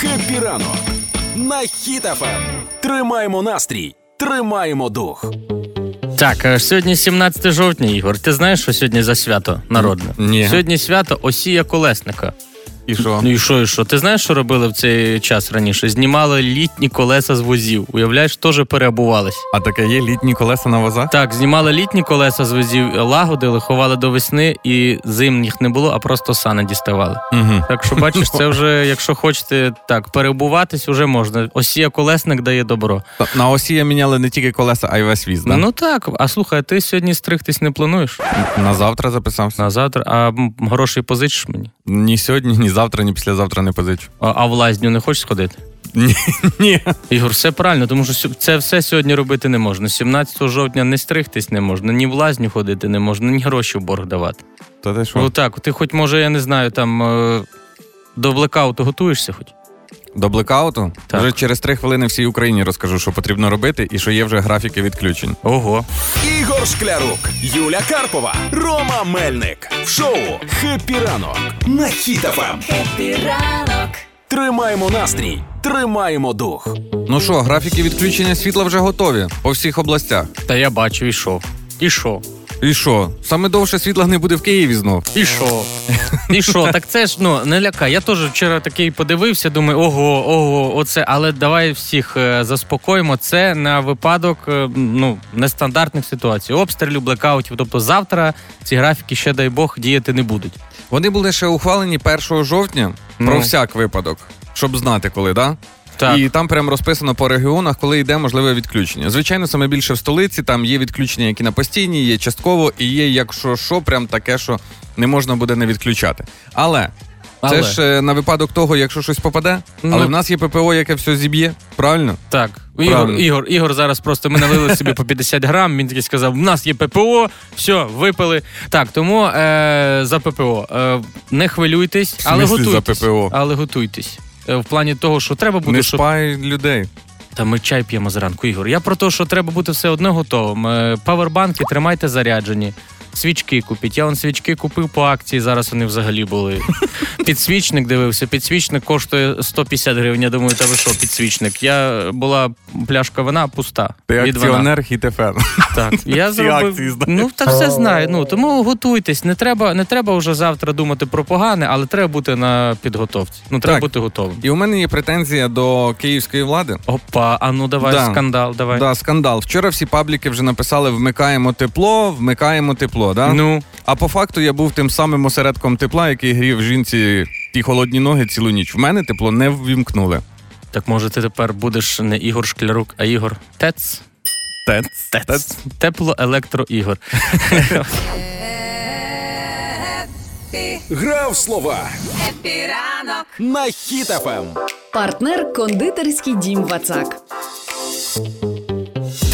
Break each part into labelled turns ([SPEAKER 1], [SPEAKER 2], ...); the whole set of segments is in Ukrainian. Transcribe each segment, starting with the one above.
[SPEAKER 1] Хеппі ранок на Хіт-ФМ. Тримаємо настрій, тримаємо дух.
[SPEAKER 2] Так, е, сьогодні 17 жовтня, Ігор. Ти знаєш, що сьогодні за свято народне?
[SPEAKER 3] Ні.
[SPEAKER 2] Сьогодні свято Осія Колесника.
[SPEAKER 3] І що?
[SPEAKER 2] Ну і що, і що? Ти знаєш, що робили в цей час раніше? Знімали літні колеса з возів. Уявляєш, теж переобувались.
[SPEAKER 3] А таке є літні колеса на возах?
[SPEAKER 2] Так, знімали літні колеса з возів, лагодили, ховали до весни, і зимніх не було, а просто сани діставали.
[SPEAKER 3] Угу.
[SPEAKER 2] Так що бачиш, це вже, якщо хочете так переобуватись, вже можна. Осія колесник дає добро.
[SPEAKER 3] На осі міняли не тільки колеса, а й весь віз, да?
[SPEAKER 2] Ну так, а слухай, ти сьогодні стригтись не плануєш?
[SPEAKER 3] На завтра записався.
[SPEAKER 2] На завтра, а м, грошей позичиш мені?
[SPEAKER 3] Ні сьогодні, ні завтра, ні післязавтра не позичу.
[SPEAKER 2] А, а в лазню не хочеш сходити?
[SPEAKER 3] Ні. Ні.
[SPEAKER 2] Ігор, все правильно, тому що це все сьогодні робити не можна. 17 жовтня не стригтись не можна, ні в лазню ходити не можна, ні гроші в борг давати.
[SPEAKER 3] Та ти що?
[SPEAKER 2] Ну так, ти хоч може, я не знаю, там е, до блекауту готуєшся хоч?
[SPEAKER 3] До блекауту?
[SPEAKER 2] Так.
[SPEAKER 3] Вже через три хвилини всій Україні розкажу, що потрібно робити, і що є вже графіки відключень.
[SPEAKER 2] Ого.
[SPEAKER 1] Ігор Шклярук, Юля Карпова, Рома Мельник. В шоу Хеппі ранок на Хіт-ФМ. Тримаємо настрій, тримаємо дух.
[SPEAKER 3] Ну що, графіки відключення світла вже готові по всіх областях.
[SPEAKER 2] Та я бачу, і що? І що?
[SPEAKER 3] І що? Саме довше світла не буде в Києві знов.
[SPEAKER 2] І що? І що? Так це ж ну не лякай. Я теж вчора такий подивився, думаю, ого, ого, оце. Але давай всіх е, заспокоїмо. Це на випадок е, ну нестандартних ситуацій, обстрілів, блекаутів. Тобто завтра ці графіки, ще дай Бог, діяти не будуть.
[SPEAKER 3] Вони були ще ухвалені 1 жовтня про
[SPEAKER 2] Ну.
[SPEAKER 3] всяк випадок, щоб знати, коли, да?
[SPEAKER 2] Так.
[SPEAKER 3] І там прямо розписано по регіонах, коли йде можливе відключення. Звичайно, саме більше в столиці, там є відключення, які на постійні, є частково, і є, якщо що, прям таке, що не можна буде не відключати. Але.
[SPEAKER 2] Але.
[SPEAKER 3] Це ж е, на випадок того, якщо щось попаде,
[SPEAKER 2] Ну.
[SPEAKER 3] але в нас є ППО, яке все зіб'є, правильно?
[SPEAKER 2] Так, Ігор,
[SPEAKER 3] Правильно.
[SPEAKER 2] Ігор, Ігор зараз просто ми налили собі по 50 грам. Він такий сказав: у нас є ППО, все, випили. Так, тому е, за ППО. Е, не хвилюйтесь, але
[SPEAKER 3] смислі за. ППО?
[SPEAKER 2] Але готуйтесь. Е, В плані того, що треба буде,
[SPEAKER 3] не
[SPEAKER 2] щоб
[SPEAKER 3] спай людей.
[SPEAKER 2] Та ми чай п'ємо зранку, Ігор. Я про те, що треба бути все одно готовим. Е, Павербанки тримайте заряджені. Свічки купіть. Я вон свічки купив по акції, зараз вони взагалі були. Підсвічник дивився. Підсвічник коштує 150 гривень. Я думаю, та ви що, підсвічник? Я була пляшка вина пуста.
[SPEAKER 3] Ти
[SPEAKER 2] від
[SPEAKER 3] акціонер хіт-ФМ.
[SPEAKER 2] Так, я зробив. Ну та все знаю. Ну тому готуйтесь. Не треба, не треба вже завтра думати про погане, але треба бути на підготовці. Ну треба
[SPEAKER 3] Так.
[SPEAKER 2] бути готовим.
[SPEAKER 3] І у мене є претензія до київської влади.
[SPEAKER 2] Опа, а ну давай
[SPEAKER 3] Да.
[SPEAKER 2] скандал, давай.
[SPEAKER 3] Да, скандал. Вчора всі пабліки вже написали: вмикаємо тепло, вмикаємо тепло. Да?
[SPEAKER 2] Ну.
[SPEAKER 3] А по факту я був тим самим осередком тепла, який грів жінці ті холодні ноги цілу ніч. В мене тепло не ввімкнули.
[SPEAKER 2] Так може ти тепер будеш не Ігор Шклярук, а Ігор ТЕЦ?
[SPEAKER 3] ТЕЦ.
[SPEAKER 2] ТЕЦ. Тепло електроігор.
[SPEAKER 1] Гра в слова
[SPEAKER 4] Хеппі ранок
[SPEAKER 1] на Хіт-ФМ.
[SPEAKER 4] партнер кондитерський дім Вацак.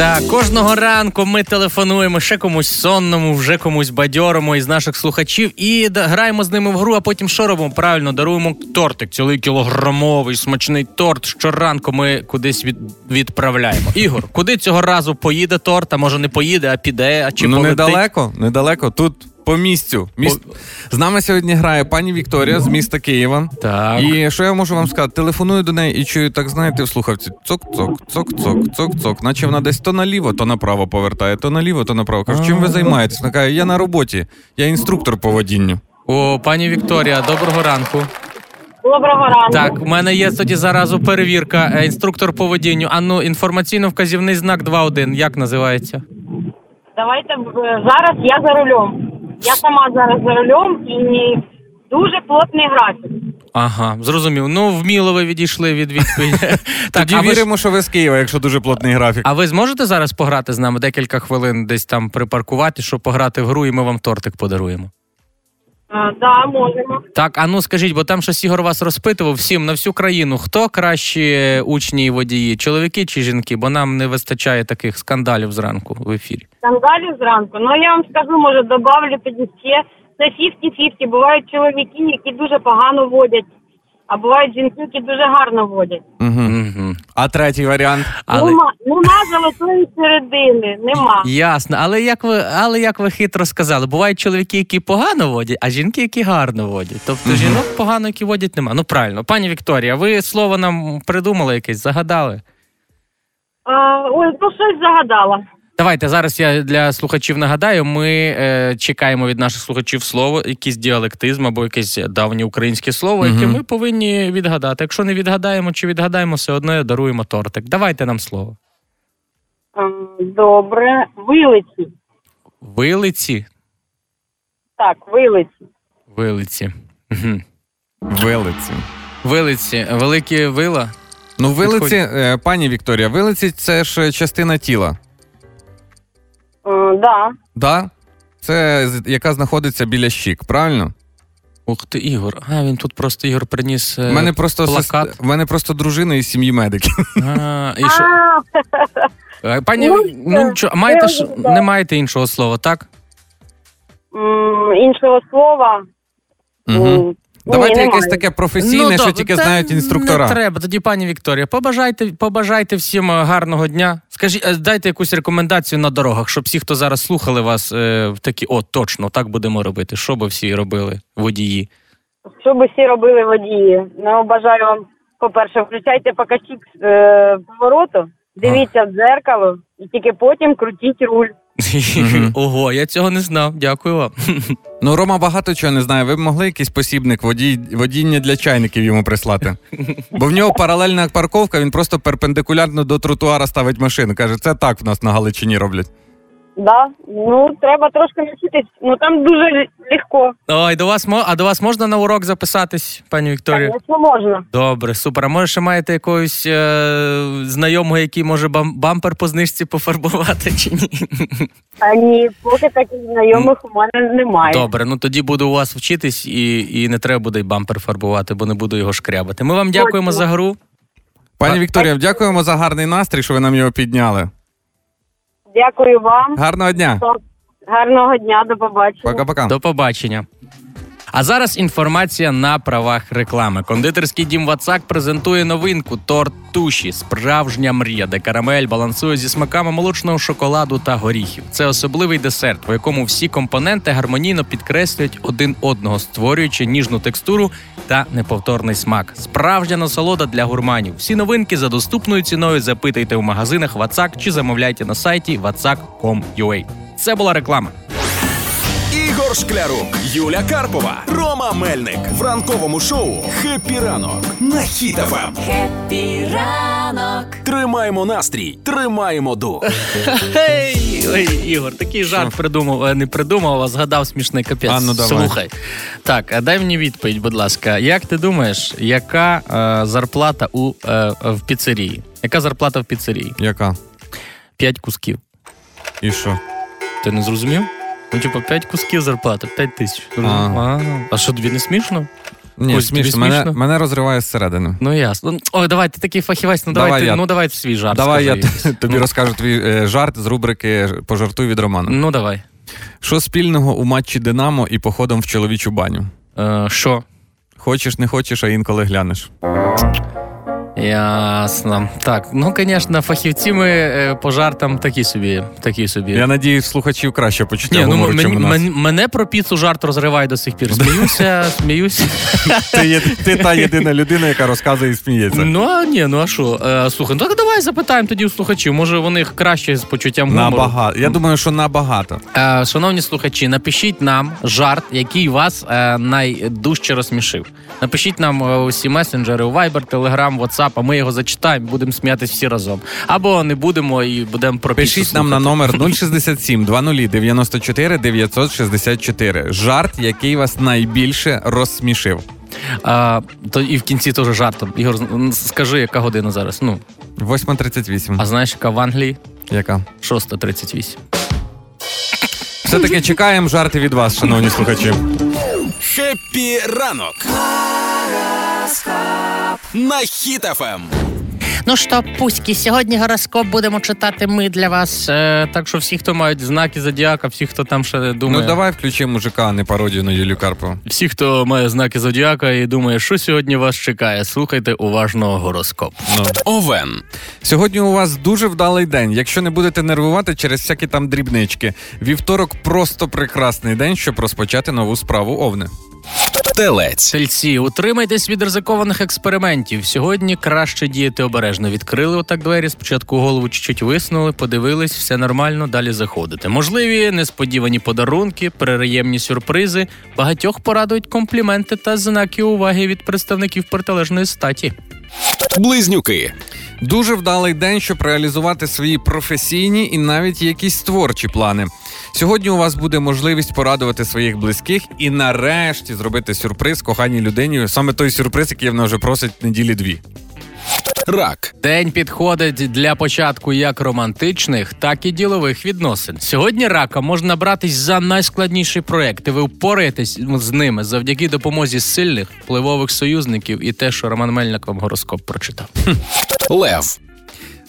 [SPEAKER 2] Так, кожного ранку ми телефонуємо ще комусь сонному, вже комусь бадьорому із наших слухачів і граємо з ними в гру, а потім що робимо? Правильно, даруємо тортик, цілий кілограмовий смачний торт. Щоранку ми кудись від, відправляємо. Ігор, куди цього разу поїде торт? А може не поїде, а піде, а чи
[SPEAKER 3] ну
[SPEAKER 2] полетить?
[SPEAKER 3] недалеко, недалеко. Тут по місцю. Міс... З нами сьогодні грає пані Вікторія з міста Києва.
[SPEAKER 2] Так.
[SPEAKER 3] І що я можу вам сказати? Телефоную до неї і чую, так знаєте, в слухавці цок-цок, цок-цок, цок-цок. Наче вона десь то наліво, то направо повертає, то наліво, то направо. Кажу, чим ви займаєтесь? Вона каже, я на роботі, я інструктор по водінню.
[SPEAKER 2] О, пані Вікторія, доброго ранку.
[SPEAKER 5] Доброго ранку.
[SPEAKER 2] Так, у мене є тоді заразу перевірка. Е, Інструктор по водінню. А ну, інформаційно-вказівний знак 2.1. Як називається?
[SPEAKER 5] Давайте е, зараз я за рулем. Я сама зараз за рулем і дуже плотний графік.
[SPEAKER 2] Ага, зрозумів. Ну, вміло ви відійшли від відповіді. так,
[SPEAKER 3] Тоді
[SPEAKER 2] а ви, ж-
[SPEAKER 3] віримо, що ви з Києва, якщо дуже плотний графік.
[SPEAKER 2] а ви зможете зараз пограти з нами декілька хвилин, десь там припаркувати, щоб пограти в гру, і ми вам тортик подаруємо.
[SPEAKER 5] Да, можемо.
[SPEAKER 2] Так, а ну скажіть, бо там щось Ігор вас розпитував всім на всю країну. Хто кращі учні і водії, чоловіки чи жінки? Бо нам не вистачає таких скандалів зранку в ефірі.
[SPEAKER 5] Скандалів зранку. Ну я вам скажу, може, добавлю тоді ще. Це 50-50. Бувають чоловіки, які дуже погано водять, а бувають жінки, які дуже гарно водять.
[SPEAKER 3] Угу.
[SPEAKER 2] Угу.
[SPEAKER 3] А третій варіант.
[SPEAKER 2] Але
[SPEAKER 5] Нема, нема золотої середини, нема.
[SPEAKER 2] ясно. Але як ви, але як ви хитро сказали, бувають чоловіки, які погано водять, а жінки, які гарно водять. Тобто жінок погано, які водять, нема. Ну правильно, пані Вікторія, ви слово нам придумали якесь, загадали.
[SPEAKER 5] А, ой, ну щось загадала.
[SPEAKER 2] Давайте зараз я для слухачів нагадаю. Ми е, чекаємо від наших слухачів слово, якийсь діалектизм або якесь давнє українське слово, яке
[SPEAKER 3] Мгм.
[SPEAKER 2] ми повинні відгадати. Якщо не відгадаємо чи відгадаємо, все одно даруємо тортик. Давайте нам слово.
[SPEAKER 5] Добре. Вилиці.
[SPEAKER 2] Вилиці.
[SPEAKER 5] Так, вилиці.
[SPEAKER 2] Вилиці.
[SPEAKER 3] Вилиці.
[SPEAKER 2] Вилиці, великі вила.
[SPEAKER 3] Ну, вилиці,
[SPEAKER 2] Підходь.
[SPEAKER 3] е, пані Вікторія, вилиці це ж частина тіла.
[SPEAKER 5] Е, Да.
[SPEAKER 3] Да? Це яка знаходиться біля щік, правильно?
[SPEAKER 2] Ух ти, Ігор. А він тут просто Ігор приніс. е,
[SPEAKER 3] У мене просто
[SPEAKER 2] плакат.
[SPEAKER 3] сес- в мене просто дружина із сім'ї медиків.
[SPEAKER 2] А, і що? Е, Пані,
[SPEAKER 5] Ну,
[SPEAKER 2] ну, чо, маєте ж, не маєте іншого слова, так?
[SPEAKER 5] іншого слова.
[SPEAKER 3] Угу. Давайте
[SPEAKER 5] ні,
[SPEAKER 3] якесь таке професійне, що
[SPEAKER 2] добре,
[SPEAKER 3] тільки
[SPEAKER 2] Ну,
[SPEAKER 3] знають інструктора.
[SPEAKER 2] Не треба. Тоді, пані Вікторія, побажайте, побажайте всім е, гарного дня. Скажіть, е, дайте якусь рекомендацію на дорогах, щоб всі, хто зараз слухали вас, е, такі, о, точно, так будемо робити. Що би всі робили, водії?
[SPEAKER 5] Що би всі робили водії? Ну, бажаю вам, по-перше, включайте покажчик е, повороту, дивіться в дзеркало і тільки потім крутіть руль.
[SPEAKER 2] Ого, я цього не знав. Дякую вам.
[SPEAKER 3] Ну, Рома багато чого не знає. Ви б могли якийсь посібник водій, водіння для чайників йому прислати? Бо в нього паралельна парковка, він просто перпендикулярно до тротуара ставить машину. Каже, це так в нас на Галичині роблять.
[SPEAKER 5] Да? Ну, треба трошки навчитись. Ну там дуже легко.
[SPEAKER 2] Ой, до вас мо- а до вас можна на урок записатись, пані Вікторія?
[SPEAKER 5] Звісно, можна.
[SPEAKER 2] Добре, супер. А може ще маєте якогось е- знайомого, який може бам- бампер по знижці пофарбувати чи ні?
[SPEAKER 5] А ні, поки таких знайомих у мене немає.
[SPEAKER 2] Добре, ну тоді буду у вас вчитись і, і не треба буде й бампер фарбувати, бо не буду його шкрябати. Ми вам дякуємо
[SPEAKER 5] Точно.
[SPEAKER 2] за гру.
[SPEAKER 3] Пані Вікторія, дякуємо за гарний настрій, що ви нам його підняли.
[SPEAKER 5] Дякую вам.
[SPEAKER 3] Гарного дня.
[SPEAKER 5] Гарного дня, до побачення.
[SPEAKER 3] Пока-пока.
[SPEAKER 2] До побачення. А зараз інформація на правах реклами. Кондитерський дім Вацак презентує новинку торт туші, справжня мрія, де карамель балансує зі смаками молочного шоколаду та горіхів. Це особливий десерт, в якому всі компоненти гармонійно підкреслюють один одного, створюючи ніжну текстуру та неповторний смак. Справжня насолода для гурманів. Всі новинки за доступною ціною запитайте у магазинах Вацак чи замовляйте на сайті vatsak.com.ua. Це була реклама.
[SPEAKER 1] Ігор Шклярук, Юля Карпова, Рома Мельник в ранковому шоу «Хеппі ранок» на Ем. Хіт-ФМ.
[SPEAKER 4] Ранок.
[SPEAKER 1] Тримаємо настрій, тримаємо дух.
[SPEAKER 2] Ой, Ігор, такий жарт придумав, е, не придумав, а згадав смішний капець.
[SPEAKER 3] А, ну, давай.
[SPEAKER 2] Слухай. Так, а дай мені відповідь, будь ласка. Як ти думаєш, яка е, зарплата у, е, в піцерії? Яка зарплата в піцерії?
[SPEAKER 3] Яка?
[SPEAKER 2] П'ять кусків.
[SPEAKER 3] І що?
[SPEAKER 2] Ти не зрозумів? Ну, типу, п'ять кусків зарплати, п'ять тисяч.
[SPEAKER 3] А.
[SPEAKER 2] А, а що тобі не смішно?
[SPEAKER 3] Ні,
[SPEAKER 2] Ось,
[SPEAKER 3] смішно. Мене, мене розриває зсередини.
[SPEAKER 2] Ну ясно. Ой, давай, ти такий фахівець, ну давай,
[SPEAKER 3] Давай
[SPEAKER 2] ти,
[SPEAKER 3] я-
[SPEAKER 2] ну давай свій жарт.
[SPEAKER 3] Давай я
[SPEAKER 2] скажи.
[SPEAKER 3] т- тобі
[SPEAKER 2] Ну,
[SPEAKER 3] розкажу твій е, жарт з рубрики Пожартуй від Романа.
[SPEAKER 2] Ну давай.
[SPEAKER 3] Що спільного у матчі Динамо і походом в чоловічу баню?
[SPEAKER 2] Е, що?
[SPEAKER 3] Хочеш, не хочеш, а інколи глянеш.
[SPEAKER 2] Ясно. Так, ну, звісно, фахівці ми е, по жартам такі собі. Такі собі.
[SPEAKER 3] Я надіюсь, слухачів краще почуття
[SPEAKER 2] Ні, ну,
[SPEAKER 3] гумору,
[SPEAKER 2] мен-
[SPEAKER 3] чим у нас.
[SPEAKER 2] мен- мене про піцу жарт розриває до сих пір. Сміюся, сміюся.
[SPEAKER 3] Ти, є, ти та єдина людина, яка розказує і сміється.
[SPEAKER 2] Ну, а ні, ну а що? Е, слухай, ну так давай запитаємо тоді у слухачів. Може, вони краще з почуттям гумору.
[SPEAKER 3] Набагато. Я думаю, що набагато.
[SPEAKER 2] Е, шановні слухачі, напишіть нам жарт, який вас найдужче розсмішив. Напишіть нам усі месенджери у Viber, Telegram, WhatsApp, а ми його зачитаємо, будемо сміятись всі разом. Або не будемо і будемо про піцу
[SPEAKER 3] Пишіть нам на номер 067 20 94 964. Жарт, який вас найбільше розсмішив.
[SPEAKER 2] А, то і в кінці теж жартом. Ігор, скажи, яка година зараз? Ну,
[SPEAKER 3] 8.38.
[SPEAKER 2] а знаєш, яка в Англії?
[SPEAKER 3] Яка?
[SPEAKER 2] 6.38.
[SPEAKER 3] Все-таки чекаємо жарти від вас, шановні слухачі.
[SPEAKER 1] Хеппі ранок на Хіт-ФМ.
[SPEAKER 2] Ну що, пуськи, сьогодні гороскоп будемо читати ми для вас. Е, так що всі, хто мають знаки зодіака, всі, хто там ще думає.
[SPEAKER 3] Ну давай включи мужика, а не пародію на Юлію Карпову.
[SPEAKER 2] Всі, хто має знаки зодіака і думає, що сьогодні вас чекає, слухайте уважно гороскоп.
[SPEAKER 3] Ну.
[SPEAKER 1] Овен.
[SPEAKER 3] Сьогодні у вас дуже вдалий день. Якщо не будете нервувати через всякі там дрібнички. Вівторок просто прекрасний день, щоб розпочати нову справу овни.
[SPEAKER 1] Телець.
[SPEAKER 2] Тельці, утримайтесь від ризикованих експериментів. Сьогодні краще діяти обережно. Відкрили отак двері, спочатку голову чуть-чуть висунули, подивились, все нормально, далі заходите. Можливі несподівані подарунки, перериємні сюрпризи. Багатьох порадують компліменти та знаки уваги від представників протилежної статі.
[SPEAKER 1] Близнюки.
[SPEAKER 3] Дуже вдалий день, щоб реалізувати свої професійні і навіть якісь творчі плани. Сьогодні у вас буде можливість порадувати своїх близьких і нарешті зробити сюрприз коханій людині. Саме той сюрприз, який вона вже просить неділі дві.
[SPEAKER 1] Рак.
[SPEAKER 2] День підходить для початку як романтичних, так і ділових відносин. Сьогодні рака можна братись за найскладніші проекти. Ви впораєтесь з ними завдяки допомозі сильних впливових союзників і те, що Роман Мельник вам гороскоп прочитав.
[SPEAKER 1] Лев.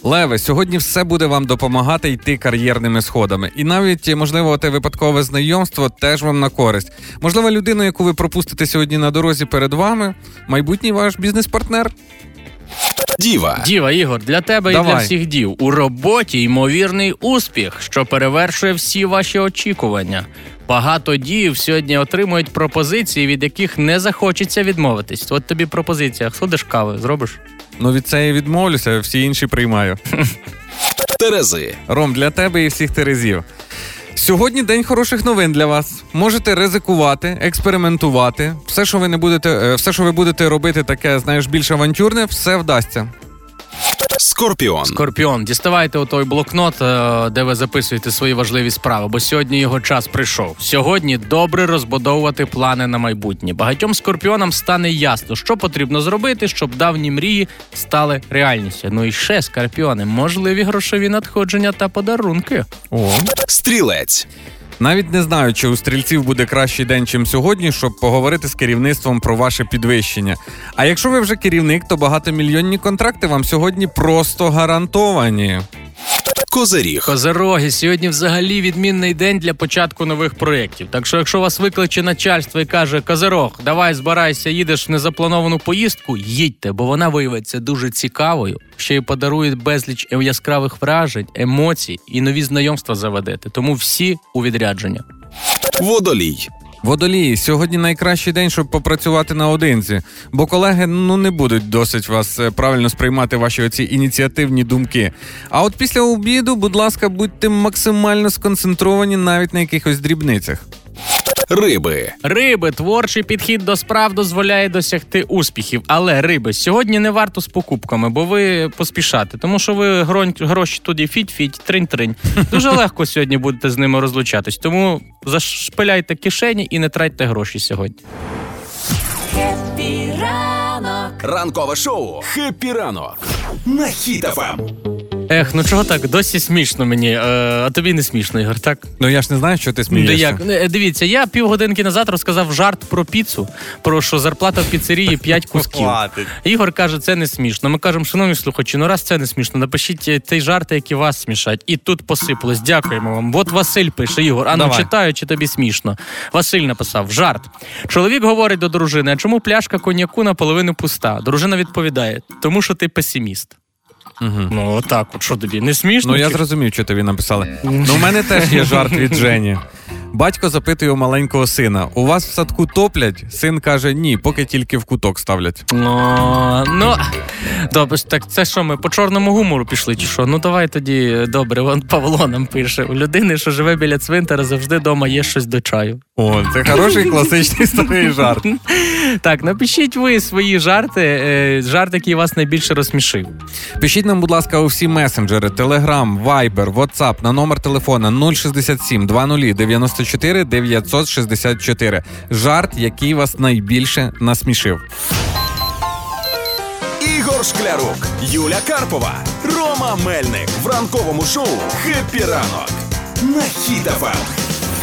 [SPEAKER 3] Леве, сьогодні все буде вам допомагати йти кар'єрними сходами. І навіть, можливо, те випадкове знайомство теж вам на користь. Можливо, людину, яку ви пропустите сьогодні на дорозі перед вами, майбутній ваш бізнес-партнер.
[SPEAKER 1] Діва.
[SPEAKER 2] Діва Ігор, для тебе і для всіх дів у роботі ймовірний успіх, що перевершує всі ваші очікування. Багато діїв сьогодні отримують пропозиції, від яких не захочеться відмовитись. От тобі пропозиція. Сходиш кави, зробиш?
[SPEAKER 3] Ну від цієї відмовлюся, всі інші приймаю.
[SPEAKER 1] Терези.
[SPEAKER 3] Ром, для тебе і всіх терезів. Сьогодні день хороших новин для вас. Можете ризикувати, експериментувати. Все, що ви не будете, е, все, що ви будете робити, таке, знаєш, більш авантюрне, все вдасться.
[SPEAKER 1] Скорпіон.
[SPEAKER 2] Скорпіон, діставайте отой блокнот, е, де ви записуєте свої важливі справи, бо сьогодні його час прийшов. Сьогодні добре розбудовувати плани на майбутнє. Багатьом скорпіонам стане ясно, що потрібно зробити, щоб давні мрії стали реальністю. Ну і ще скорпіони, можливі грошові надходження та подарунки.
[SPEAKER 3] О.
[SPEAKER 1] Стрілець.
[SPEAKER 3] Навіть не знаю, чи у стрільців буде кращий день, чим сьогодні, щоб поговорити з керівництвом про ваше підвищення. А якщо ви вже керівник, то багатомільйонні контракти вам сьогодні просто гарантовані.
[SPEAKER 1] Козиріг.
[SPEAKER 2] Козероги, сьогодні взагалі відмінний день для початку нових проєктів. Так що, якщо вас викличе начальство і каже Козерог, давай збирайся, їдеш в незаплановану поїздку, їдьте, бо вона виявиться дуже цікавою. Ще й подарує безліч яскравих вражень, емоцій і нові знайомства заведете. Тому всі у відрядження.
[SPEAKER 1] Водолій.
[SPEAKER 3] Водолії, сьогодні найкращий день, щоб попрацювати наодинці, бо колеги ну не будуть досить вас е, правильно сприймати ваші оці ініціативні думки. А от після обіду, будь ласка, будьте максимально сконцентровані навіть на якихось дрібницях.
[SPEAKER 1] Риби.
[SPEAKER 2] Риби, творчий підхід до справ дозволяє досягти успіхів. Але риби сьогодні не варто з покупками, бо ви поспішати, тому що ви гронь, гроші туди фіть-фіть, тринь-тринь. Дуже легко сьогодні будете з ними розлучатись. Тому зашпиляйте кишені і не тратьте гроші сьогодні.
[SPEAKER 4] Хеппі ранок.
[SPEAKER 1] Ранкове шоу. Хеппі ранок. На Хіт-ФМ.
[SPEAKER 2] Ех, ну чого так? Досі смішно мені, е, а тобі не смішно, Ігор, так?
[SPEAKER 3] Ну я ж не знаю, що ти
[SPEAKER 2] Де
[SPEAKER 3] смієшся.
[SPEAKER 2] як? Е, Дивіться, я півгодинки назад розказав жарт про піцу, про що зарплата в піцерії 5 кусків. Ігор каже, це не смішно. Ми кажемо, шановні слухачі, ну раз це не смішно, напишіть е, ті жарти, які вас смішать. І тут посипалось. Дякуємо вам. От Василь пише, Ігор, а ну читаю, чи тобі смішно. Василь написав: жарт. Чоловік говорить до дружини, а чому пляшка коньяку наполовину пуста? Дружина відповідає, тому що ти песиміст. Ну, отак, от що тобі не смішно?
[SPEAKER 3] Ну я зрозумів, що тобі написали. Ну, у мене теж є жарт від Жені. Батько запитує у маленького сина: у вас в садку топлять? Син каже: ні, поки тільки в куток ставлять.
[SPEAKER 2] Ну, ну добре, так це що, ми по чорному гумору пішли, чи що? Ну давай тоді добре, вон Павло нам пише. У людини, що живе біля цвинтара, завжди вдома є щось до чаю.
[SPEAKER 3] О, це хороший класичний старий жарт.
[SPEAKER 2] Так, напишіть ви свої жарти, е, жарт, який вас найбільше розсмішив.
[SPEAKER 3] Пишіть нам, будь ласка, у всі месенджери: Telegram, Viber, WhatsApp на номер телефона 067 20 94 964. Жарт, який вас найбільше насмішив.
[SPEAKER 1] Ігор Шклярук, Юля Карпова, Рома Мельник в ранковому шоу Хеппі ранок. На Хіт-ФМ.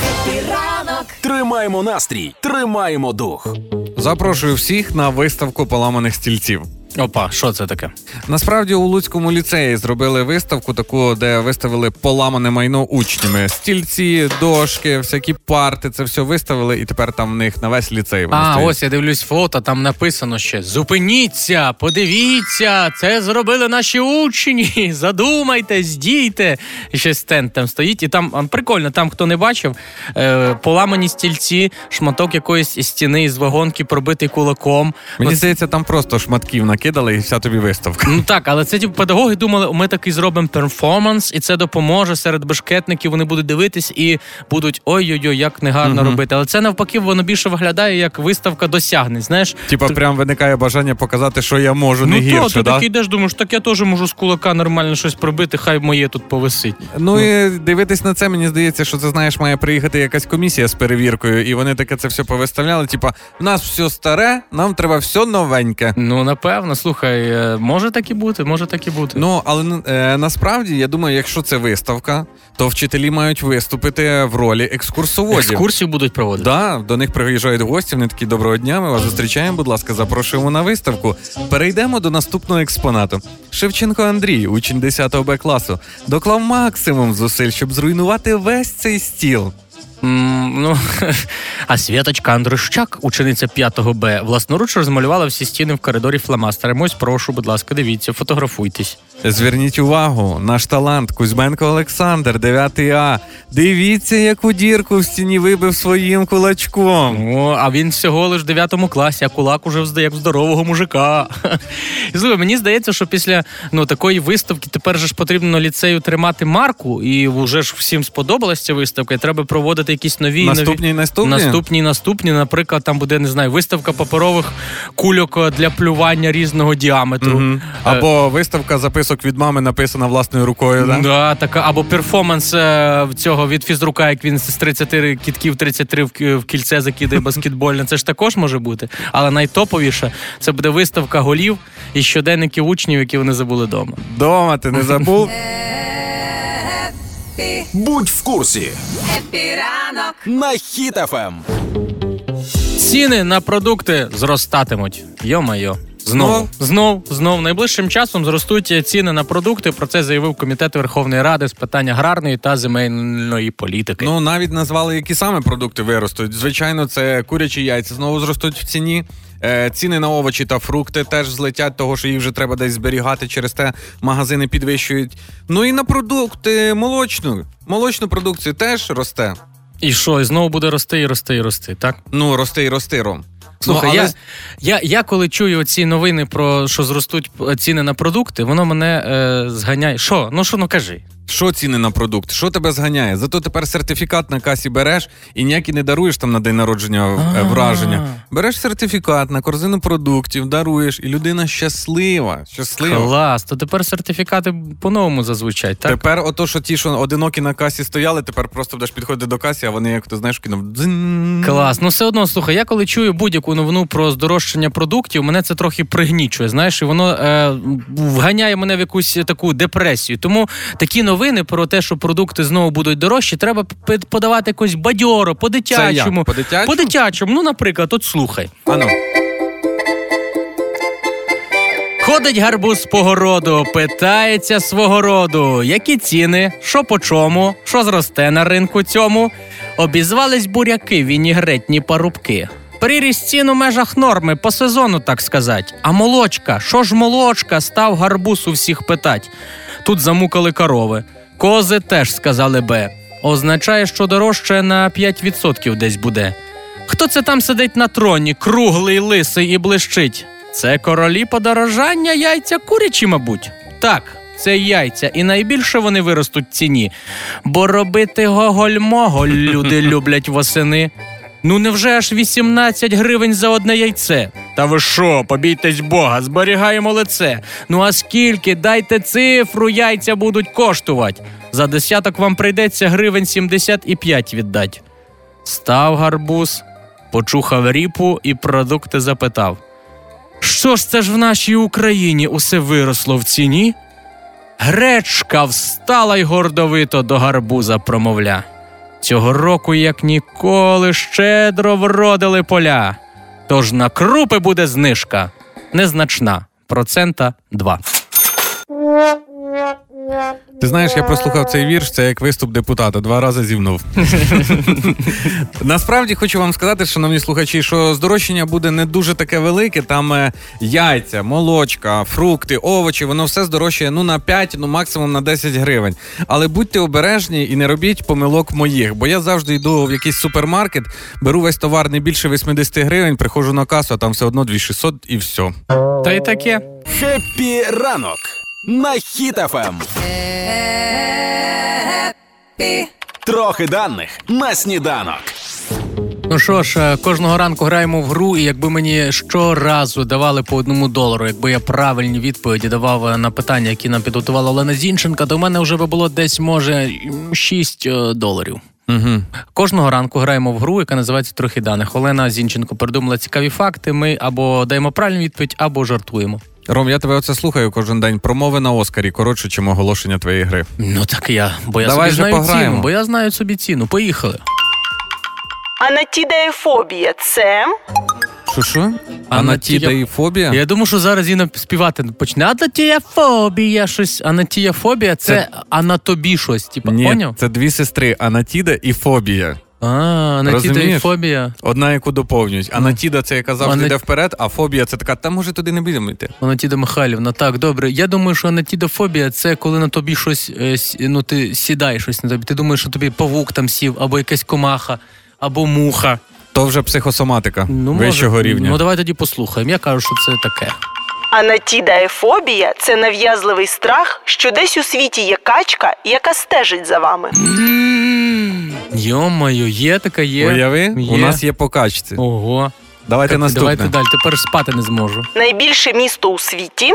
[SPEAKER 4] Хеппі ранок.
[SPEAKER 1] Тримаємо настрій, тримаємо дух.
[SPEAKER 3] Запрошую всіх на виставку поламаних стільців.
[SPEAKER 2] Опа, що це таке?
[SPEAKER 3] Насправді у Луцькому ліцеї зробили виставку, таку, де виставили поламане майно учнями. Стільці, дошки, всякі парти, це все виставили, і тепер там в них на весь ліцей. воно
[SPEAKER 2] А,
[SPEAKER 3] стоїть.
[SPEAKER 2] ось я дивлюсь фото, там написано ще: Зупиніться, подивіться, це зробили наші учні. Задумайтесь, дійте. І ще стенд там стоїть. І там а, прикольно, там хто не бачив, е, поламані стільці, шматок якоїсь стіни із вагонки, пробитий кулаком.
[SPEAKER 3] Мені
[SPEAKER 2] Ну,
[SPEAKER 3] здається, там просто шматків накидали і вся тобі виставка.
[SPEAKER 2] Ну так, але це типу, педагоги думали, ми такий зробимо перформанс, і це допоможе серед бешкетників. Вони будуть дивитись і будуть ой-ой-ой, як негарно робити. Але це навпаки, воно більше виглядає як виставка досягнень. Знаєш,
[SPEAKER 3] Типа, прям виникає бажання показати, що я можу не
[SPEAKER 2] ну то,
[SPEAKER 3] гірше.
[SPEAKER 2] ти
[SPEAKER 3] да?
[SPEAKER 2] такий йдеш, думаєш, так я теж можу з кулака нормально щось пробити, хай моє тут повисить.
[SPEAKER 3] Ну і дивитись на це, мені здається, що це знаєш, має приїхати якась комісія з перевіркою, і вони таке це все повиставляли. Типа, в нас все старе, нам треба все новеньке.
[SPEAKER 2] Ну напевно, слухай, е, може так і бути, може так і бути.
[SPEAKER 3] Ну але е, насправді я думаю, якщо це виставка, то вчителі мають виступити в ролі екскурсоводів.
[SPEAKER 2] Екскурсію будуть проводити.
[SPEAKER 3] Да, до них приїжджають гості, вони такі доброго дня. Ми вас зустрічаємо. Будь ласка, запрошуємо на виставку. Перейдемо до наступного експонату. Шевченко Андрій, учень 10 Б класу, доклав максимум зусиль, щоб зруйнувати весь цей стіл.
[SPEAKER 2] Ну, а Святочка Андрущак, учениця 5 Б, власноруч розмалювала всі стіни в коридорі фломастерами. Ось прошу, будь ласка, дивіться, фотографуйтесь.
[SPEAKER 3] Зверніть увагу, наш талант Кузьменко Олександр, 9 А. Дивіться, яку дірку в стіні вибив своїм кулачком.
[SPEAKER 2] О, а він всього лиш в 9 класі, а кулак уже як здорового мужика. Слухай, мені здається, що після ну, такої виставки тепер же ж потрібно ліцею тримати марку, і вже ж всім сподобалася ця виставка, і треба проводити якісь нові
[SPEAKER 3] Наступні
[SPEAKER 2] нові...
[SPEAKER 3] наступні?
[SPEAKER 2] Наступні, наступні. Наприклад, там буде не знаю, виставка паперових кульок для плювання різного діаметру. Е,
[SPEAKER 3] Або виставка записок від мами написана власною рукою. Да?
[SPEAKER 2] Да, така, або перформанс е, цього від фізрука, як він з 30 кітків 33 в, в кільце закидає баскетбольне. Це ж також може бути. Але найтоповіше це буде виставка голів і щоденники учнів, які вони забули вдома.
[SPEAKER 3] Дома ти не забув?
[SPEAKER 1] Будь в курсі
[SPEAKER 4] Хеппі ранок
[SPEAKER 1] на Ем. Хіт-ФМ.
[SPEAKER 2] Ціни на продукти зростатимуть. Йо-майо. Знову, знов, знов найближчим часом зростуть ціни на продукти. Про це заявив комітет Верховної Ради з питань аграрної та земельної політики.
[SPEAKER 3] Ну навіть назвали, які саме продукти виростуть. Звичайно, це курячі яйця знову зростуть в ціні. Е, ціни на овочі та фрукти теж злетять, того що їх вже треба десь зберігати. Через те магазини підвищують. Ну і на продукти молочну. Молочну продукцію теж росте.
[SPEAKER 2] І що, і знову буде рости і рости і рости, так?
[SPEAKER 3] Ну, рости і рости, Ром.
[SPEAKER 2] Слухай,
[SPEAKER 3] ну, але...
[SPEAKER 2] я, я, я коли чую ці новини про що зростуть ціни на продукти, воно мене е, зганяє. Що? Ну що, ну кажи.
[SPEAKER 3] Що ціни на продукт? Що тебе зганяє? Зато тепер сертифікат на касі береш і ніякий не даруєш там на день народження е, враження. Береш сертифікат на корзину продуктів, даруєш, і людина щаслива. Щаслива.
[SPEAKER 2] Клас, то тепер сертифікати по-новому зазвучать, так?
[SPEAKER 3] Тепер ото, що ті, що одинокі на касі стояли, тепер просто будеш підходити до касі, а вони, як ти знаєш, кинув.
[SPEAKER 2] Клас, ну все одно слухай, я коли чую будь-яку новину про здорожчання продуктів, мене це трохи пригнічує. Знаєш, і воно е, вганяє мене в якусь таку депресію. Тому такі новини про те, що продукти знову будуть дорожчі, треба подавати якось бадьоро, по-дитячому.
[SPEAKER 3] як? По-дитячому?
[SPEAKER 2] По-дитячому. Ну, наприклад, от слухай.
[SPEAKER 3] Ану.
[SPEAKER 2] Ходить гарбуз по городу, питається свого роду, які ціни, що по чому, що зросте на ринку цьому. Обізвались буряки, вінігретні парубки. Приріст цін у межах норми по сезону, так сказать. А молочка, що ж молочка, став гарбуз у всіх питать. Тут замукали корови. Кози теж сказали Б. Означає, що дорожче на 5% десь буде. Хто це там сидить на троні, круглий, лисий і блищить? Це королі подорожання яйця курячі, мабуть. Так, це яйця, і найбільше вони виростуть в ціні. Бо робити гоголь-моголь люди люблять восени. Ну невже аж 18 гривень за одне яйце? Та ви що, побійтесь Бога, зберігаємо лице. Ну а скільки, дайте цифру, яйця будуть коштувати. За десяток вам прийдеться гривень 75 віддать. Став гарбуз, почухав ріпу і продукти запитав. Що ж це ж в нашій Україні усе виросло в ціні? Гречка встала й гордовито до гарбуза промовля. Цього року, як ніколи, щедро вродили поля. Тож на крупи буде знижка. Незначна, процента 2.
[SPEAKER 3] Ти знаєш, я прослухав цей вірш, це як виступ депутата, два рази зівнув. Насправді хочу вам сказати, шановні слухачі, що здорожчання буде не дуже таке велике. Там е, яйця, молочка, фрукти, овочі, воно все здорожчає ну на 5, ну максимум на 10 гривень. Але будьте обережні і не робіть помилок моїх, бо я завжди йду в якийсь супермаркет, беру весь товар не більше 80 гривень, приходжу на касу, а там все одно 2600 і все.
[SPEAKER 2] Та й таке.
[SPEAKER 1] Хеппі ранок на Ем. Хіт-ФМ. Трохи даних на сніданок.
[SPEAKER 2] Ну що ж, е, кожного ранку граємо в гру, і якби мені щоразу давали по одному долару, якби я правильні відповіді давав е, на питання, які нам підготувала Олена Зінченко, то в мене вже би було десь може 6 доларів.
[SPEAKER 3] Угу.
[SPEAKER 2] Кожного ранку граємо в гру, яка називається Трохи даних. Олена Зінченко придумала цікаві факти. Ми або даємо правильну відповідь, або жартуємо.
[SPEAKER 3] Ром, я тебе оце слухаю кожен день. Промови на Оскарі коротше, чим оголошення твоєї гри.
[SPEAKER 2] Ну так я, бо я
[SPEAKER 3] Давай
[SPEAKER 2] собі знаю
[SPEAKER 3] пограємо.
[SPEAKER 2] ціну, бо я знаю собі ціну. Поїхали.
[SPEAKER 6] Анатідеєфобія це
[SPEAKER 3] Що що? Анатідеїфобія?
[SPEAKER 2] Я думаю, що зараз Інна співати почне. Анатіяфобія, щось. Анатіяфобія це,
[SPEAKER 3] Це-
[SPEAKER 2] анатобі щось. Типа,
[SPEAKER 3] Ні,
[SPEAKER 2] поняв?
[SPEAKER 3] це дві сестри Анатіда і Фобія.
[SPEAKER 2] А, анатідеїфобія.
[SPEAKER 3] Одна, яку доповнюють. Анатіда це яка завжди
[SPEAKER 2] Ана-
[SPEAKER 3] йде вперед, а фобія це така, та може туди не будемо йти.
[SPEAKER 2] Анатіда Михайлівна, так, добре. Я думаю, що анатідофобія це коли на тобі щось, е, ну ти сідає щось на тобі. Ти думаєш, що тобі павук там сів, або якась комаха, або муха.
[SPEAKER 3] То вже психосоматика
[SPEAKER 2] Ну,
[SPEAKER 3] вищого
[SPEAKER 2] може.
[SPEAKER 3] рівня.
[SPEAKER 2] Ну давай тоді послухаємо. Я кажу, що це таке.
[SPEAKER 6] анатідеєфобія це нав'язливий страх, що десь у світі є качка, яка стежить за вами.
[SPEAKER 2] Йо-моє, є така є.
[SPEAKER 3] Уяви,
[SPEAKER 2] Є.
[SPEAKER 3] у нас є покачці.
[SPEAKER 2] Ого.
[SPEAKER 3] Давайте
[SPEAKER 2] Так,
[SPEAKER 3] наступне.
[SPEAKER 2] Давайте далі. Тепер спати не зможу.
[SPEAKER 6] Найбільше місто у світі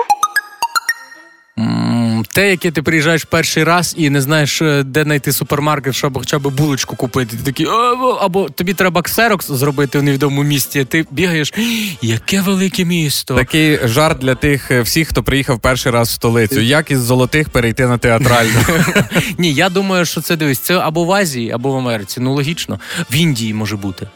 [SPEAKER 2] М, Те, яке ти приїжджаєш перший раз і не знаєш, е, де знайти супермаркет, щоб хоча б булочку купити. Ти такий, або, або тобі треба ксерокс зробити в невідомому місті. Ти бігаєш, яке велике місто.
[SPEAKER 3] Такий жарт для тих е, всіх, хто приїхав перший раз в столицю. Як із золотих перейти на театральну?
[SPEAKER 2] Ні, я думаю, що це дивись, це або в Азії, або в Америці. Ну логічно. В Індії може бути.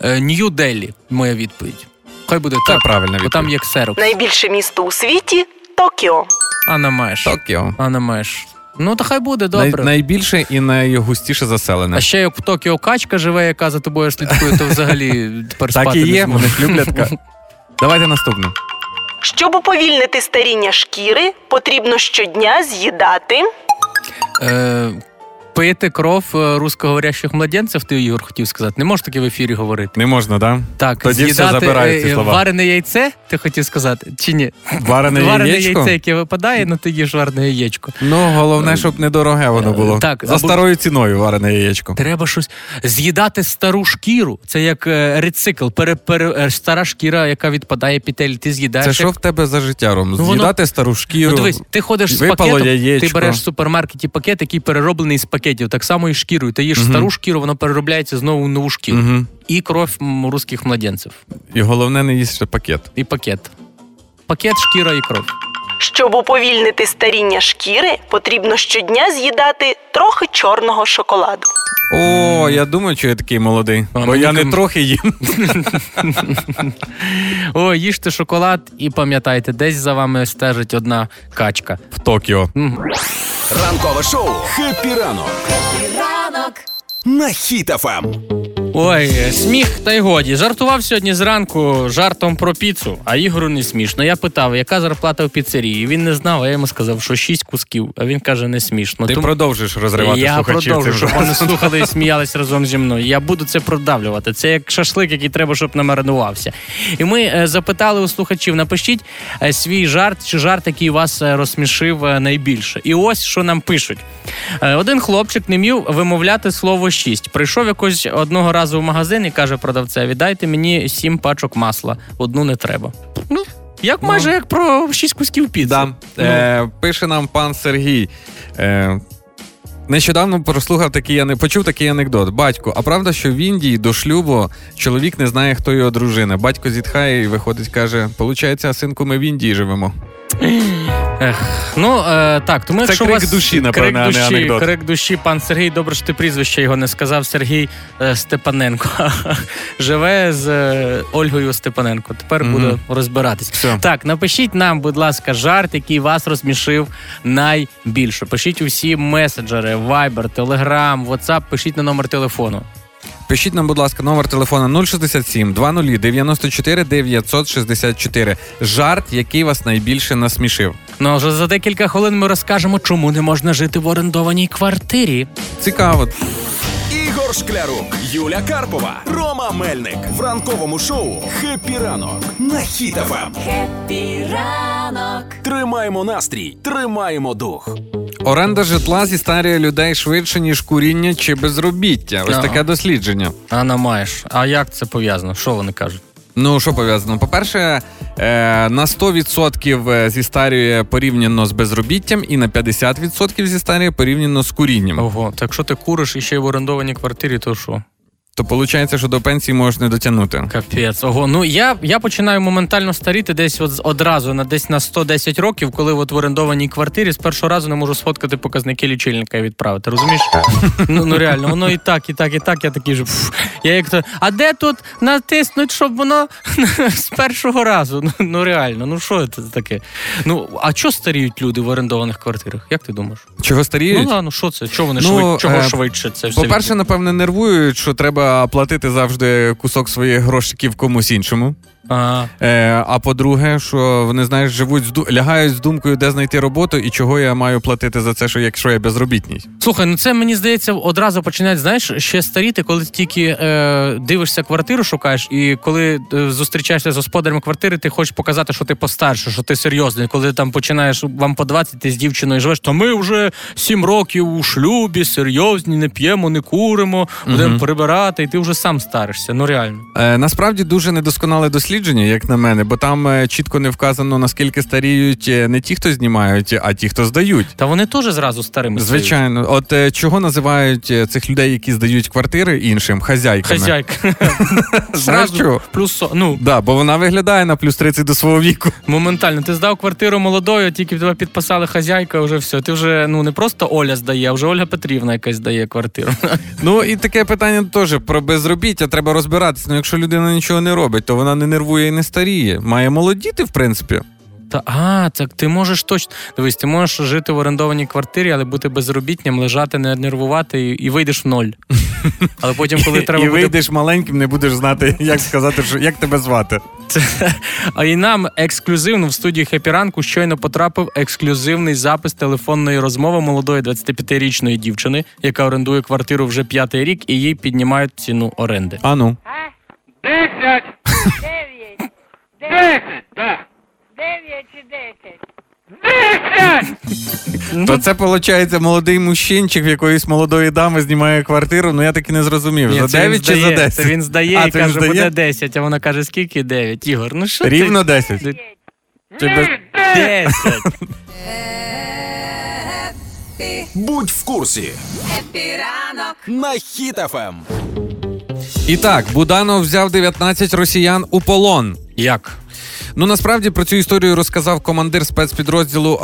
[SPEAKER 2] Е, Нью-Делі, моя відповідь. Хай буде
[SPEAKER 3] Це
[SPEAKER 2] так.
[SPEAKER 3] правильна
[SPEAKER 2] Бо там є ксерокс.
[SPEAKER 6] найбільше місто у світі Токіо.
[SPEAKER 2] А на меж.
[SPEAKER 3] Токіо.
[SPEAKER 2] А на меж. Ну, то хай буде
[SPEAKER 3] Най-
[SPEAKER 2] добре.
[SPEAKER 3] найбільше і найгустіше заселене.
[SPEAKER 2] А ще як в Токіо качка живе, яка за тобою слідкує, то взагалі тепер
[SPEAKER 3] Так
[SPEAKER 2] спати
[SPEAKER 3] і є,
[SPEAKER 2] не
[SPEAKER 3] вони ж люблять. ка- Давайте наступне.
[SPEAKER 6] Щоб уповільнити старіння шкіри, потрібно щодня з'їдати.
[SPEAKER 2] Е, пити кров е, русскоговорящих младенців, ти Ігор хотів сказати. Не можеш таке в ефірі говорити.
[SPEAKER 3] Не можна, да?
[SPEAKER 2] Так,
[SPEAKER 3] Тоді все забираю ці
[SPEAKER 2] е,
[SPEAKER 3] слова.
[SPEAKER 2] варене яйце, ти хотів сказати, чи ні?
[SPEAKER 3] Варене
[SPEAKER 2] варене
[SPEAKER 3] яєчко?
[SPEAKER 2] яйце, яке випадає, ну ти їш варене яєчко.
[SPEAKER 3] Ну, головне, щоб недороге воно було.
[SPEAKER 2] Е, Так,
[SPEAKER 3] За
[SPEAKER 2] або-
[SPEAKER 3] старою ціною варене яєчко.
[SPEAKER 2] Треба щось з'їдати стару шкіру. Це як рецикл. Пере, пере, стара шкіра, яка відпадає петель, ти з'їдаєш.
[SPEAKER 3] Це
[SPEAKER 2] як-
[SPEAKER 3] що в тебе за життя, Ром?
[SPEAKER 2] воно-
[SPEAKER 3] З'їдати стару шкіру.
[SPEAKER 2] Ну, дивись, ти ходиш з пакетом,
[SPEAKER 3] яєчко.
[SPEAKER 2] ти береш в супермаркеті пакет, який перероблений з пакетів, так само і шкірою. Ти їш стару шкіру, воно переробляється знову в нову шкіру.
[SPEAKER 3] Мгм.
[SPEAKER 2] І кров русських младенців.
[SPEAKER 3] І головне не їсти пакет.
[SPEAKER 2] І пакет. Пакет, шкіра і кров.
[SPEAKER 6] Щоб уповільнити старіння шкіри, потрібно щодня з'їдати трохи чорного шоколаду.
[SPEAKER 3] О, я думаю, що я такий молодий.
[SPEAKER 2] А,
[SPEAKER 3] бо я не трохи їм.
[SPEAKER 2] О, їжте шоколад і пам'ятайте, десь за вами стежить одна качка.
[SPEAKER 3] в Токіо.
[SPEAKER 1] Ранкове шоу Хеппі ранок
[SPEAKER 4] ранок,
[SPEAKER 1] на Хіт-ФМ.
[SPEAKER 2] Ой, сміх та й годі. Жартував сьогодні зранку жартом про піцу, а Ігору не смішно. Я питав, яка зарплата в піцерії. Він не знав, а я йому сказав, що шість кусків. А він каже, не смішно.
[SPEAKER 3] Ти
[SPEAKER 2] Тому-
[SPEAKER 3] продовжиш розривати
[SPEAKER 2] я
[SPEAKER 3] слухачів
[SPEAKER 2] продовжу,
[SPEAKER 3] цим
[SPEAKER 2] щоб вони слухали і сміялись разом зі мною. Я буду це продавлювати. Це як шашлик, який треба, щоб намаринувався. І ми е, запитали у слухачів: напишіть е, свій жарт чи жарт, який вас е, розсмішив найбільше. І ось що нам пишуть: один хлопчик не міг вимовляти слово шість. Прийшов якось одного разу в магазин і каже продавцеві: дайте мені сім пачок масла, одну не треба. Ну. Як майже як про шість кусків піци.
[SPEAKER 3] Да.
[SPEAKER 2] Ну.
[SPEAKER 3] Е, пише нам пан Сергій. Е, нещодавно прослухав такий ане- почув такий анекдот. Батько, а правда, що в Індії до шлюбу чоловік не знає, хто його дружина. Батько зітхає і виходить, каже: Получається, синку, ми в Індії живемо.
[SPEAKER 2] Ех, ну е, так, тому
[SPEAKER 3] Це
[SPEAKER 2] якщо у
[SPEAKER 3] крик
[SPEAKER 2] вас
[SPEAKER 3] душі, напевне,
[SPEAKER 2] крик
[SPEAKER 3] а не
[SPEAKER 2] душі,
[SPEAKER 3] анекдот.
[SPEAKER 2] крик душі, пан Сергій, добре, що ти прізвище його не сказав. Сергій е, Степаненко живе з е, Ольгою Степаненко. Тепер
[SPEAKER 3] Мгм.
[SPEAKER 2] буду розбиратись.
[SPEAKER 3] Все.
[SPEAKER 2] Так, напишіть нам, будь ласка, жарт, який вас розсмішив найбільше. Пишіть усі меседжери, Viber, Telegram, WhatsApp, пишіть на номер телефону.
[SPEAKER 3] Пишіть нам, будь ласка, номер телефона 067 20 94 964. Жарт, який вас найбільше насмішив.
[SPEAKER 2] Ну а вже за декілька хвилин ми розкажемо, чому не можна жити в орендованій квартирі.
[SPEAKER 3] Цікаво.
[SPEAKER 1] Ігор Шклярук, Юля Карпова, Рома Мельник в ранковому шоу «Хеппі ранок» на Хіт-ФМ.
[SPEAKER 4] Хеппі ранок.
[SPEAKER 1] Тримаємо настрій, тримаємо дух.
[SPEAKER 3] Оренда житла зістарює людей швидше, ніж куріння чи безробіття. Ось
[SPEAKER 2] Ага.
[SPEAKER 3] таке дослідження.
[SPEAKER 2] А на маєш. А як це пов'язано? Що вони кажуть?
[SPEAKER 3] Ну, що пов'язано? По-перше, е, на 100% зістарює порівняно з безробіттям, і на 50% зістарює порівняно з курінням.
[SPEAKER 2] Ого, так що ти куриш і ще й в орендованій квартирі, то що?
[SPEAKER 3] То виходить, що до пенсії можеш не дотягнути.
[SPEAKER 2] Капець. Ого. Ну я, я починаю моментально старіти десь от одразу на десь на 110 років, коли от в орендованій квартирі з першого разу не можу сфоткати показники лічильника і відправити. Розумієш? Ну, ну реально, воно і так, і так, і так. Я такий же. Я як то. А де тут натиснуть, щоб воно з першого разу? Ну, ну реально, ну що це таке? Ну а чого старіють люди в орендованих квартирах? Як ти думаєш?
[SPEAKER 3] Чого старіють?
[SPEAKER 2] Ну да, ну що це? Чого вони
[SPEAKER 3] Ну,
[SPEAKER 2] швид... чого
[SPEAKER 3] е,
[SPEAKER 2] швидше це все?
[SPEAKER 3] По-перше, напевне, нервують, що треба платити завжди кусок своїх грошиків комусь іншому.
[SPEAKER 2] Ага.
[SPEAKER 3] Е, а по-друге, що вони знаєш, живуть з лягають з думкою, де знайти роботу і чого я маю платити за це, що якщо я безробітний.
[SPEAKER 2] Слухай, ну це мені здається одразу починають, знаєш, ще старіти, коли ти тільки е, дивишся квартиру, шукаєш, і коли е, зустрічаєшся з господарем квартири, ти хочеш показати, що ти постарше, що ти серйозний. Коли там починаєш вам по 20, ти з дівчиною живеш, то ми вже 7 років у шлюбі, серйозні, не п'ємо, не куримо, будемо
[SPEAKER 3] Мгм.
[SPEAKER 2] прибирати, і ти вже сам старишся. Ну реально.
[SPEAKER 3] Е, насправді дуже недосконале дослідження, як на мене, бо там е, чітко не вказано, наскільки старіють е, не ті, хто знімають, а ті, хто здають.
[SPEAKER 2] Та вони теж зразу старими стають.
[SPEAKER 3] Звичайно, от е, чого називають цих людей, які здають квартири іншим, хазяйками.
[SPEAKER 2] Хазяйка. Зразу плюс ну,
[SPEAKER 3] Да, бо вона виглядає на плюс 30 до свого віку.
[SPEAKER 2] Моментально, ти здав квартиру молодою, тільки тебе підписали хазяйка, вже все. Ти вже ну не просто Оля здає, а вже Ольга Петрівна якась здає квартиру.
[SPEAKER 3] Ну і таке питання теж про безробіття. Треба розбиратися. Ну, якщо людина нічого не робить, то вона не нервує і не старіє. Має молодіти, в принципі.
[SPEAKER 2] Та а, так ти можеш точно дивись, ти можеш жити в орендованій квартирі, але бути безробітням, лежати, не нервувати і, і вийдеш в ноль. Але потім, коли треба
[SPEAKER 3] і
[SPEAKER 2] буде
[SPEAKER 3] вийдеш маленьким, не будеш знати, як сказати, що як тебе звати.
[SPEAKER 2] А і нам ексклюзивно в студії Хепі Ранку щойно потрапив ексклюзивний запис телефонної розмови молодої 25-річної дівчини, яка орендує квартиру вже п'ятий рік, і їй піднімають ціну оренди.
[SPEAKER 3] А ну.
[SPEAKER 7] Десять. Десять. Да.
[SPEAKER 8] Дев'ять чи десять?
[SPEAKER 7] Десять.
[SPEAKER 3] То це виходить молодий мужчинчик в якоїсь молодої дами знімає квартиру. Ну я так і не зрозумів.
[SPEAKER 2] Ні,
[SPEAKER 3] за
[SPEAKER 2] це він
[SPEAKER 3] 9 чи за
[SPEAKER 2] здає,
[SPEAKER 3] 10?
[SPEAKER 2] Це він здає
[SPEAKER 3] А,
[SPEAKER 2] і
[SPEAKER 3] це він
[SPEAKER 2] каже,
[SPEAKER 3] здає?
[SPEAKER 2] буде 10, а вона каже, скільки 9. Ігор, ну що
[SPEAKER 3] Рівно
[SPEAKER 2] ти?
[SPEAKER 3] 10.
[SPEAKER 2] Ти, ти без... 10.
[SPEAKER 1] Будь в курсі
[SPEAKER 4] Хеппі ранок.
[SPEAKER 1] на Хіт-ФМ.
[SPEAKER 3] І так, Буданов взяв 19 росіян у полон.
[SPEAKER 2] Як?
[SPEAKER 3] Ну насправді про цю історію розказав командир спецпідрозділу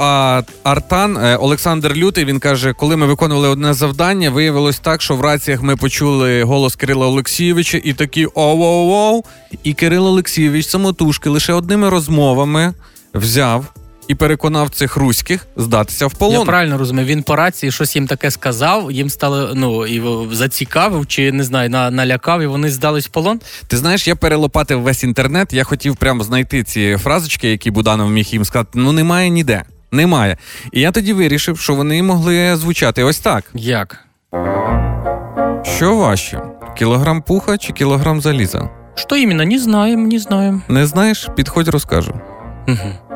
[SPEAKER 3] Артан е, Олександр Лютий. Він каже, коли ми виконували одне завдання, виявилось так, що в раціях ми почули голос Кирила Олексійовича і такі оу-оу-оу. І Кирил Олексійович самотужки лише одними розмовами взяв і переконав цих руських здатися в полон.
[SPEAKER 2] Я правильно розумію, він по рації щось їм таке сказав, їм стало ну і зацікавив, чи не знаю, на, налякав, і вони здались в полон.
[SPEAKER 3] Ти знаєш, я перелопатив весь інтернет. Я хотів прямо знайти ці фразочки, які Буданов міг їм сказати. Ну немає ніде. Немає. І я тоді вирішив, що вони могли звучати ось так:
[SPEAKER 2] Як?
[SPEAKER 3] що важче? Кілограм пуха чи кілограм заліза?
[SPEAKER 2] Що іменно? Не знаємо, не знаємо.
[SPEAKER 3] Не знаєш? Підходь, розкажу.
[SPEAKER 2] Угу.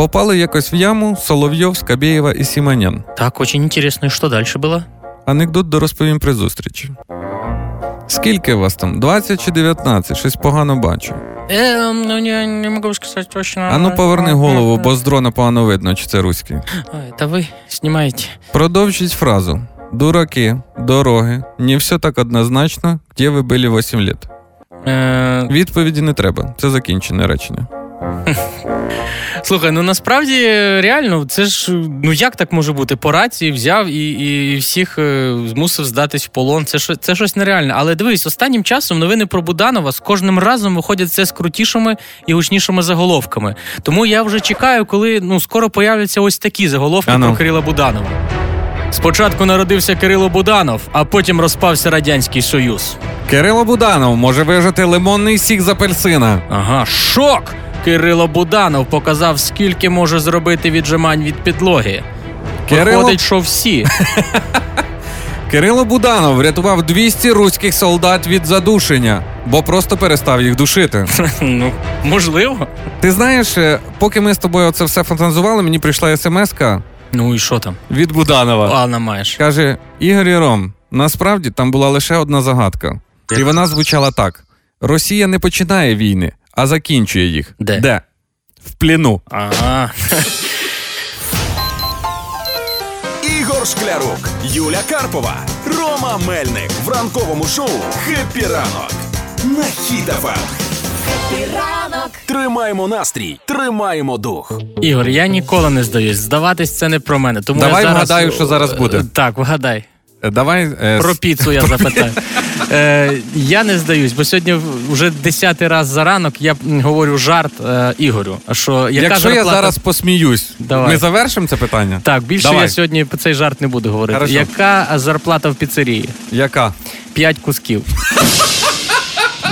[SPEAKER 3] Попали якось в яму Соловйов, Скабєєва і Сіманян.
[SPEAKER 2] Так, очень интересно. І що далі було?
[SPEAKER 3] Анекдот дорозповім при зустрічі. Скільки вас там? 20 чи 19? Щось погано бачу.
[SPEAKER 2] Е, ну, не, не можу сказати точно.
[SPEAKER 3] Ану поверни голову, бо з дрона погано видно, чи це руський.
[SPEAKER 2] Ой, Та ви знімаєте.
[SPEAKER 3] Продовжіть фразу. Дураки, дороги, не все так однозначно, де ви були 8 лет.
[SPEAKER 2] Е,
[SPEAKER 3] Відповіді не треба. Це закінчене речення.
[SPEAKER 2] Слухай, ну насправді реально, це ж ну як так може бути? По рації взяв і, і всіх е, змусив здатись в полон. Це що це щось нереальне. Але дивись, останнім часом новини про Буданова з кожним разом виходять все з крутішими і гучнішими заголовками. Тому я вже чекаю, коли ну скоро появляться ось такі заголовки
[SPEAKER 3] Ану.
[SPEAKER 2] про Кирила Буданова. Спочатку народився Кирило Буданов, а потім розпався Радянський Союз.
[SPEAKER 3] Кирило Буданов може вижити лимонний сік з апельсина.
[SPEAKER 2] Ага, шок! Кирило Буданов показав, скільки може зробити віджимань від підлоги.
[SPEAKER 3] Кирило-
[SPEAKER 2] Виходить, що всі.
[SPEAKER 3] Кирило Буданов врятував 200 руських солдат від задушення, бо просто перестав їх душити.
[SPEAKER 2] ну, можливо.
[SPEAKER 3] Ти знаєш, е, поки ми з тобою це все фантазували, мені прийшла смс-ка
[SPEAKER 2] Ну і що там?
[SPEAKER 3] від Буданова.
[SPEAKER 2] Ладно, маєш.
[SPEAKER 3] Каже: Ігор і Ром, насправді там була лише одна загадка. І вона звучала так: Росія не починає війни, а закінчує їх.
[SPEAKER 2] Де?
[SPEAKER 3] Де? В пліну.
[SPEAKER 2] Ага.
[SPEAKER 1] Ігор Шклярук, Юля Карпова, Рома Мельник в ранковому шоу «Хеппі ранок» на Хіт-ФМ.
[SPEAKER 4] ранок,
[SPEAKER 1] Тримаємо настрій, тримаємо дух.
[SPEAKER 2] Ігор, я ніколи не здаюсь. Здаватись це не про мене. Тому
[SPEAKER 3] Давай
[SPEAKER 2] я зараз...
[SPEAKER 3] вгадаю, що зараз буде.
[SPEAKER 2] Е, Так, вгадай.
[SPEAKER 3] Е, Давай е,
[SPEAKER 2] Про піцу я запитаю. Е, я не здаюсь, бо сьогодні вже десятий раз за ранок я говорю жарт е, Ігорю. Що яка
[SPEAKER 3] Якщо я зараз посміюсь,
[SPEAKER 2] Давай.
[SPEAKER 3] ми завершимо це питання?
[SPEAKER 2] Так, більше
[SPEAKER 3] Давай.
[SPEAKER 2] я сьогодні цей жарт не буду говорити.
[SPEAKER 3] Хорошо.
[SPEAKER 2] Яка зарплата в піцерії?
[SPEAKER 3] Яка?
[SPEAKER 2] П'ять кусків.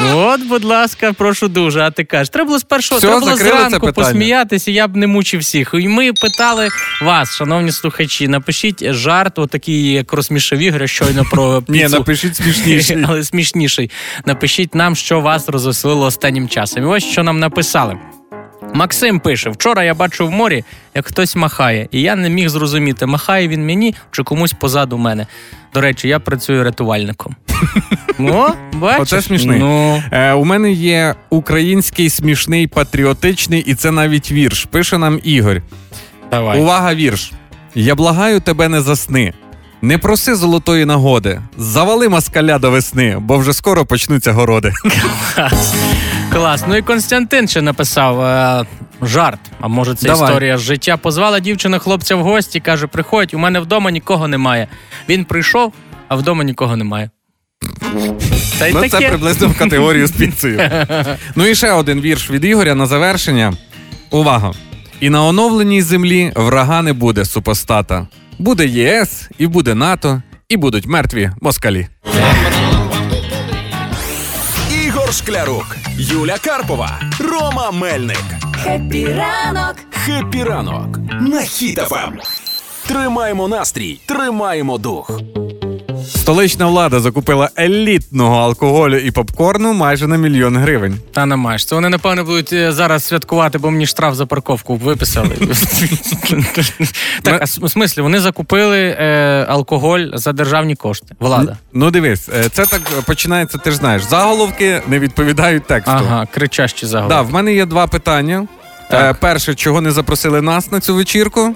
[SPEAKER 2] От, будь ласка, прошу дуже. А ти кажеш, треба було спершу
[SPEAKER 3] Все,
[SPEAKER 2] треба було зранку посміятися, я б не мучив всіх. І ми питали вас, шановні слухачі, напишіть жарт, отакий, як розсмішив Ігоря щойно про
[SPEAKER 3] Ні, напишіть смішніше.
[SPEAKER 2] Але смішніший. Напишіть нам, що вас розвеселило останнім часом. І ось що нам написали. Максим пише: вчора я бачив в морі, як хтось махає, і я не міг зрозуміти, махає він мені чи комусь позаду мене. До речі, я працюю рятувальником. О, бачиш?
[SPEAKER 3] Оце смішний.
[SPEAKER 2] Ну,
[SPEAKER 3] Е, у мене є український смішний патріотичний, і це навіть вірш. Пише нам Ігор.
[SPEAKER 2] давай.
[SPEAKER 3] Увага, вірш. Я благаю тебе не засни. Не проси золотої нагоди. Завали москаля до весни, бо вже скоро почнуться городи.
[SPEAKER 2] Клас. Клас. Ну і Константин ще написав е, жарт. А може, це
[SPEAKER 3] Давай.
[SPEAKER 2] історія з життя. Позвала дівчина хлопця в гості, каже: приходь, у мене вдома нікого немає. Він прийшов, а вдома нікого немає. Та й
[SPEAKER 3] Ну,
[SPEAKER 2] таке.
[SPEAKER 3] це приблизно в категорію з піцею. ну і ще один вірш від Ігоря на завершення. Увага! І на оновленій землі врага не буде супостата. Буде ЄС, і буде НАТО, і будуть мертві москалі.
[SPEAKER 1] Ігор Шклярук, Юля Карпова, Рома Мельник.
[SPEAKER 4] хеппі ранок,
[SPEAKER 1] «Хеппі ранок» на Хіт-ФМ. Тримаємо настрій, тримаємо дух.
[SPEAKER 3] Столична влада закупила елітного алкоголю і попкорну майже на мільйон гривень.
[SPEAKER 2] Та не маєш. Це вони, напевно, будуть е, зараз святкувати, бо мені штраф за парковку виписали. так, а в смислі, вони закупили е, алкоголь за державні кошти. Влада.
[SPEAKER 3] Ну дивись, е, це так починається, ти ж знаєш. Заголовки не відповідають тексту.
[SPEAKER 2] Ага, кричащі заголовки.
[SPEAKER 3] в мене є два питання. Перше, чого не запросили нас на цю вечірку?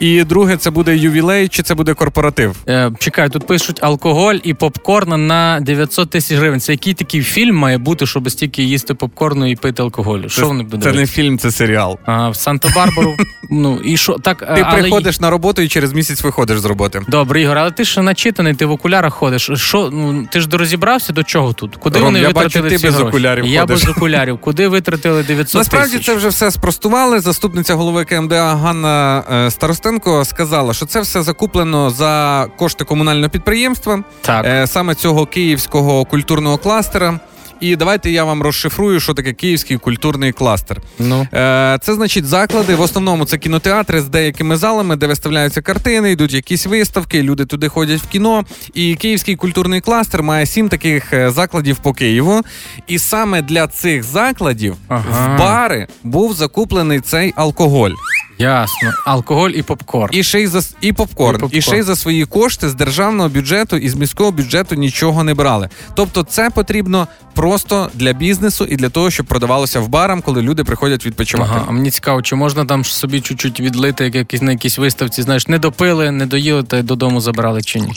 [SPEAKER 3] І друге, це буде ювілей чи це буде корпоратив?
[SPEAKER 2] Е, чекай, тут пишуть алкоголь і попкорн на 900 тисяч гривень. Це який такий фільм має бути, щоб стільки їсти попкорну і пити алкоголю? Що вони будуть?
[SPEAKER 3] Це не фільм, це серіал.
[SPEAKER 2] Ага, в Санта-Барбару. ну і що так,
[SPEAKER 3] Ти
[SPEAKER 2] але...
[SPEAKER 3] приходиш на роботу і через місяць виходиш з роботи.
[SPEAKER 2] Добре, Ігор, але ти ж начитаний, ти в окулярах ходиш. Що ну ти ж дорозібрався до чого тут? Куди
[SPEAKER 3] Ром,
[SPEAKER 2] вони
[SPEAKER 3] я бачу, ти
[SPEAKER 2] ці
[SPEAKER 3] без
[SPEAKER 2] гроші?
[SPEAKER 3] окулярів
[SPEAKER 2] Я
[SPEAKER 3] ходиш.
[SPEAKER 2] без окулярів. Куди витратили 900
[SPEAKER 3] Насправді це вже все спростували. Заступниця голови КМДА Ганна е, Старостенко сказала, що це все закуплено за кошти комунального підприємства,
[SPEAKER 2] Так.
[SPEAKER 3] е, саме цього київського культурного кластера. І давайте я вам розшифрую, що таке київський культурний кластер.
[SPEAKER 2] Ну.
[SPEAKER 3] Е, Це значить заклади. В основному це кінотеатри з деякими залами, де виставляються картини, йдуть якісь виставки, люди туди ходять в кіно. І Київський культурний кластер має сім таких е, закладів по Києву. І саме для цих закладів
[SPEAKER 2] Ага.
[SPEAKER 3] в бари був закуплений цей алкоголь.
[SPEAKER 2] Ясно. Алкоголь і попкорн.
[SPEAKER 3] І ще й за і попкорн.
[SPEAKER 2] І попкорн.
[SPEAKER 3] І ще й за свої кошти з державного бюджету і з міського бюджету нічого не брали. Тобто, це потрібно просто для бізнесу і для того, щоб продавалося в барам, коли люди приходять відпочивати.
[SPEAKER 2] Ага, а мені цікаво, чи можна там собі чуть-чуть відлити, як якісь на якійсь виставці, знаєш, не допили, не доїли та й додому забрали чи ні.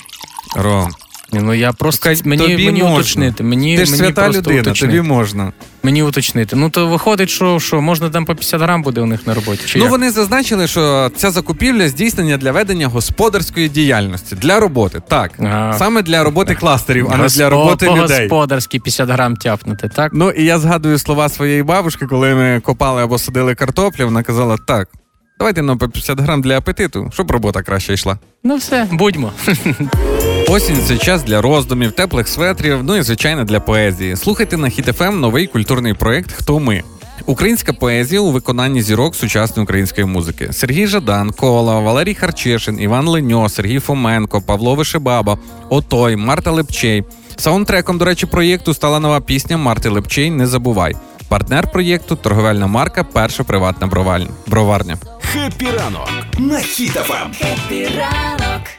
[SPEAKER 3] Ром,
[SPEAKER 2] Ну я просто
[SPEAKER 3] Кать,
[SPEAKER 2] мені,
[SPEAKER 3] тобі
[SPEAKER 2] мені
[SPEAKER 3] можна.
[SPEAKER 2] уточнити. Мені,
[SPEAKER 3] Ти ж
[SPEAKER 2] мені
[SPEAKER 3] свята
[SPEAKER 2] просто
[SPEAKER 3] людина,
[SPEAKER 2] уточнити.
[SPEAKER 3] тобі можна.
[SPEAKER 2] Мені уточнити. Ну то виходить, що, що можна там по 50 грам буде у них на роботі. Чи
[SPEAKER 3] ну
[SPEAKER 2] як?
[SPEAKER 3] вони зазначили, що ця закупівля здійснення для ведення господарської діяльності для роботи. Так,
[SPEAKER 2] Ага.
[SPEAKER 3] саме для роботи кластерів, а не для роботи
[SPEAKER 2] по
[SPEAKER 3] людей.
[SPEAKER 2] господарськи 50 грам тяпнути, так?
[SPEAKER 3] Ну і я згадую слова своєї бабушки, коли ми копали або садили картоплю. Вона казала: так, давайте нам по 50 грам для апетиту, щоб робота краще йшла.
[SPEAKER 2] Ну все, будьмо.
[SPEAKER 3] Осінь це час для роздумів, теплих светрів, ну і звичайно для поезії. Слухайте на Хіт-ФМ новий культурний проект Хто ми. Українська поезія у виконанні зірок сучасної української музики: Сергій Жадан, Кола, Валерій Харчишин, Іван Леньо, Сергій Фоменко, Павло Вишебаба, Отой, Марта Липчей. Саундтреком, до речі, проєкту стала нова пісня Марти Липчей Не забувай. Партнер проєкту торговельна марка Перша приватна броварня.
[SPEAKER 1] Хеппі ранок на Хіт-ФМ.
[SPEAKER 4] Хеппі ранок.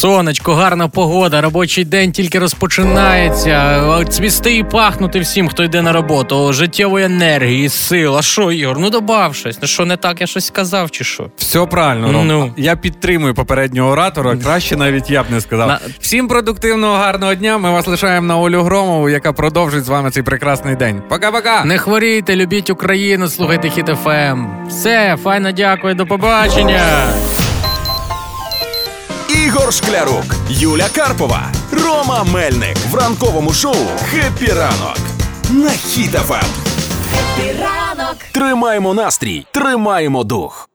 [SPEAKER 2] Сонечко, гарна погода, робочий день тільки розпочинається. Цвісти і пахнути всім, хто йде на роботу. Життєвої енергії, сил. А що, Ігор? Ну добав щось. Ну що не так, я щось сказав, чи що?
[SPEAKER 3] Все правильно, Ром.
[SPEAKER 2] Ну.
[SPEAKER 3] Я підтримую попереднього оратора. Краще навіть я б не сказав.
[SPEAKER 2] На-
[SPEAKER 3] Всім продуктивного гарного дня. Ми вас лишаємо на Олю Громову, яка продовжить з вами цей прекрасний день. Пока-пока.
[SPEAKER 2] Не хворійте, любіть Україну, слухайте Хіт ФМ. Все, файно дякую, до побачення.
[SPEAKER 1] Ігор Шклярук, Юля Карпова, Рома Мельник в ранковому шоу Хеппі ранок на Хіт-ФМ.
[SPEAKER 4] Хеппі ранок.
[SPEAKER 1] Тримаємо настрій, тримаємо дух.